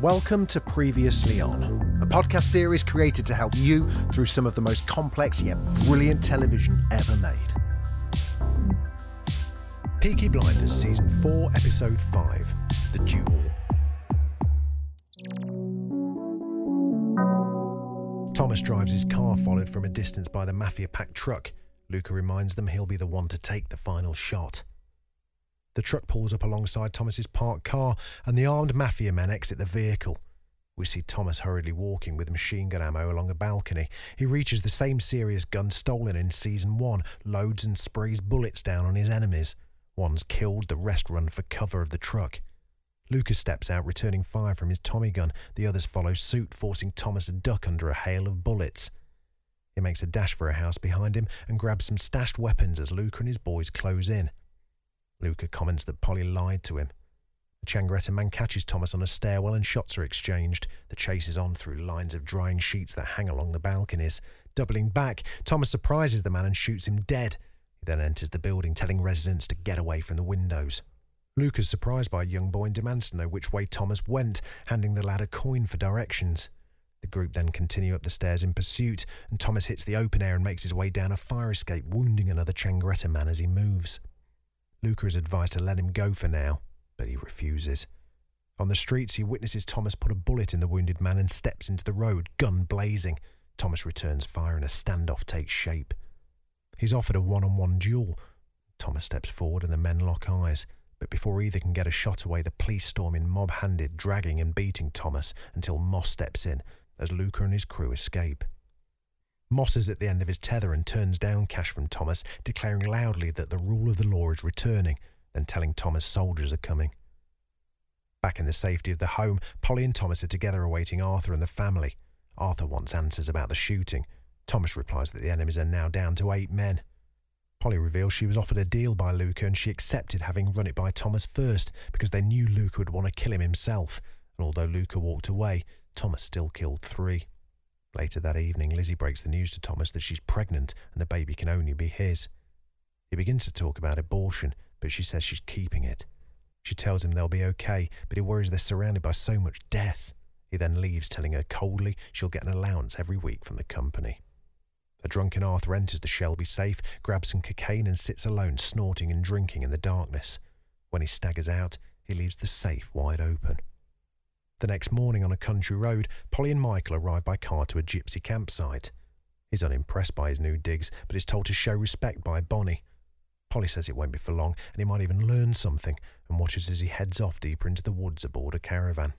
Welcome to Previously On, a podcast series created to help you through some of the most complex yet brilliant television ever made. Peaky Blinders Season 4, Episode 5 The Duel. Thomas drives his car, followed from a distance by the mafia packed truck. Luca reminds them he'll be the one to take the final shot. The truck pulls up alongside Thomas's parked car, and the armed mafia men exit the vehicle. We see Thomas hurriedly walking with machine gun ammo along a balcony. He reaches the same Lewis gun stolen in season one, loads and sprays bullets down on his enemies. One's killed, the rest run for cover of the truck. Lucas steps out, returning fire from his Tommy gun. The others follow suit, forcing Thomas to duck under a hail of bullets. He makes a dash for a house behind him and grabs some stashed weapons as Luca and his boys close in. Luca comments that Polly lied to him. The Changretta man catches Thomas on a stairwell and shots are exchanged. The chase is on through lines of drying sheets that hang along the balconies. Doubling back, Thomas surprises the man and shoots him dead. He then enters the building, telling residents to get away from the windows. Luca is surprised by a young boy and demands to know which way Thomas went, handing the lad a coin for directions. The group then continue up the stairs in pursuit, and Thomas hits the open air and makes his way down a fire escape, wounding another Changretta man as he moves. Luca is advised to let him go for now, but he refuses. On the streets, he witnesses Thomas put a bullet in the wounded man and steps into the road, gun blazing. Thomas returns fire and a standoff takes shape. He's offered a one on one duel. Thomas steps forward and the men lock eyes. But before either can get a shot away, the police storm in mob handed, dragging and beating Thomas until Moss steps in as Luca and his crew escape. Moss is at the end of his tether and turns down cash from Thomas, declaring loudly that the rule of the law is returning, then telling Thomas soldiers are coming. Back in the safety of the home, Polly and Thomas are together awaiting Arthur and the family. Arthur wants answers about the shooting. Thomas replies that the enemies are now down to eight men. Polly reveals she was offered a deal by Luca and she accepted having run it by Thomas first because they knew Luca would want to kill him himself. And although Luca walked away, Thomas still killed three. Later that evening, Lizzie breaks the news to Thomas that she's pregnant and the baby can only be his. He begins to talk about abortion, but she says she's keeping it. She tells him they'll be okay, but he worries they're surrounded by so much death. He then leaves, telling her coldly she'll get an allowance every week from the company. A drunken Arthur enters the Shelby safe, grabs some cocaine, and sits alone, snorting and drinking in the darkness. When he staggers out, he leaves the safe wide open. The next morning on a country road, Polly and Michael arrive by car to a gypsy campsite. He's unimpressed by his new digs, but is told to show respect by Bonnie. Polly says it won't be for long, and he might even learn something, and watches as he heads off deeper into the woods aboard a caravan.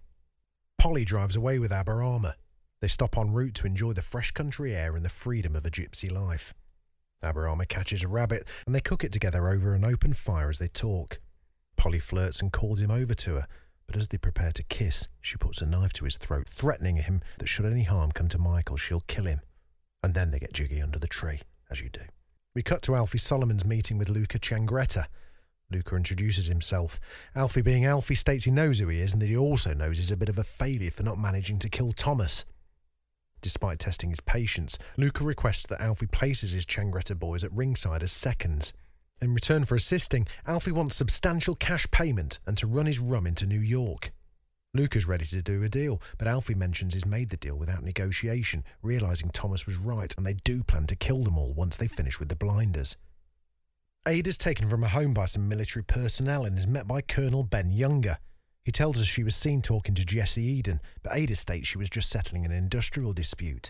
Polly drives away with Aberama. They stop en route to enjoy the fresh country air and the freedom of a gypsy life. Aberama catches a rabbit, and they cook it together over an open fire as they talk. Polly flirts and calls him over to her, but as they prepare to kiss, she puts a knife to his throat, threatening him that should any harm come to Michael, she'll kill him. And then they get jiggy under the tree, as you do. We cut to Alfie Solomon's meeting with Luca Changretta. Luca introduces himself. Alfie, being Alfie, states he knows who he is and that he also knows he's a bit of a failure for not managing to kill Thomas. Despite testing his patience, Luca requests that Alfie places his Changretta boys at ringside as seconds. In return for assisting, Alfie wants substantial cash payment and to run his rum into New York. Luca's ready to do a deal, but Alfie mentions he's made the deal without negotiation, realizing Thomas was right and they do plan to kill them all once they finish with the blinders. Ada's taken from her home by some military personnel and is met by Colonel Ben Younger. He tells us she was seen talking to Jessie Eden, but Ada states she was just settling an industrial dispute.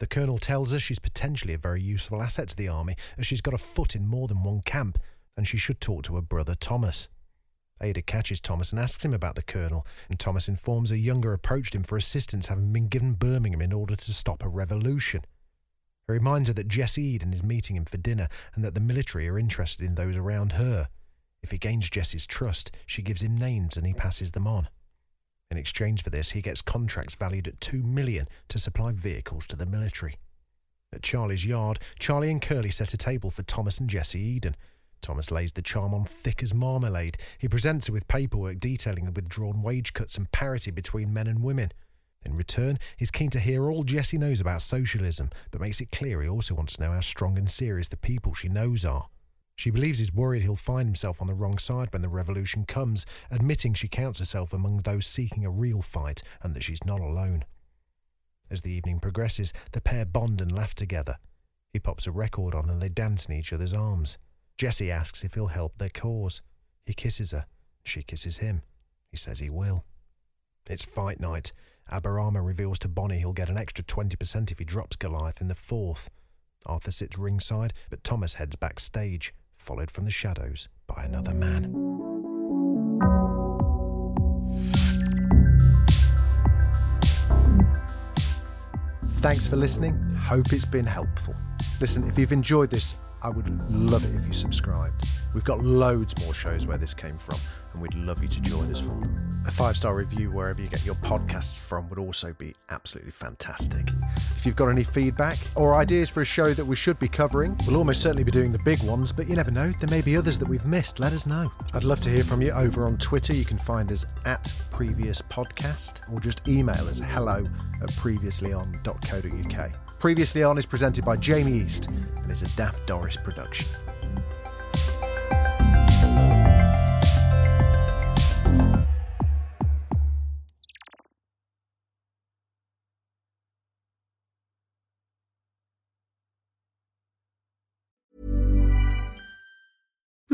The Colonel tells us she's potentially a very useful asset to the army as she's got a foot in more than one camp and she should talk to her brother Thomas. Ada catches Thomas and asks him about the Colonel, and Thomas informs her Younger approached him for assistance having been given Birmingham in order to stop a revolution. He reminds her that Jessie Eden is meeting him for dinner and that the military are interested in those around her. If he gains Jessie's trust, she gives him names and he passes them on. In exchange for this, he gets contracts valued at two million to supply vehicles to the military. At Charlie's yard, Charlie and Curly set a table for Thomas and Jessie Eden. Thomas lays the charm on thick as marmalade. He presents her with paperwork detailing the withdrawn wage cuts and parity between men and women. In return, he's keen to hear all Jessie knows about socialism, but makes it clear he also wants to know how strong and serious the people she knows are. She believes he's worried he'll find himself on the wrong side when the revolution comes, admitting she counts herself among those seeking a real fight and that she's not alone. As the evening progresses, the pair bond and laugh together. He pops a record on and they dance in each other's arms. Jessie asks if he'll help their cause. He kisses her. She kisses him. He says he will. It's fight night. Aberama reveals to Bonnie he'll get an extra 20% if he drops Goliath in the fourth. Arthur sits ringside, but Thomas heads backstage, followed from the shadows by another man. Thanks for listening. Hope it's been helpful. Listen, if you've enjoyed this, I would love it if you subscribed. We've got loads more shows where this came from, and we'd love you to join us for them. A five star review wherever you get your podcasts from would also be absolutely fantastic. If you've got any feedback or ideas for a show that we should be covering, we'll almost certainly be doing the big ones, but you never know, there may be others that we've missed. Let us know. I'd love to hear from you over on Twitter. You can find us at previous podcast or just email us hello at previouslyon.co.uk. Previously On is presented by Jamie East and is a Daft Doris production.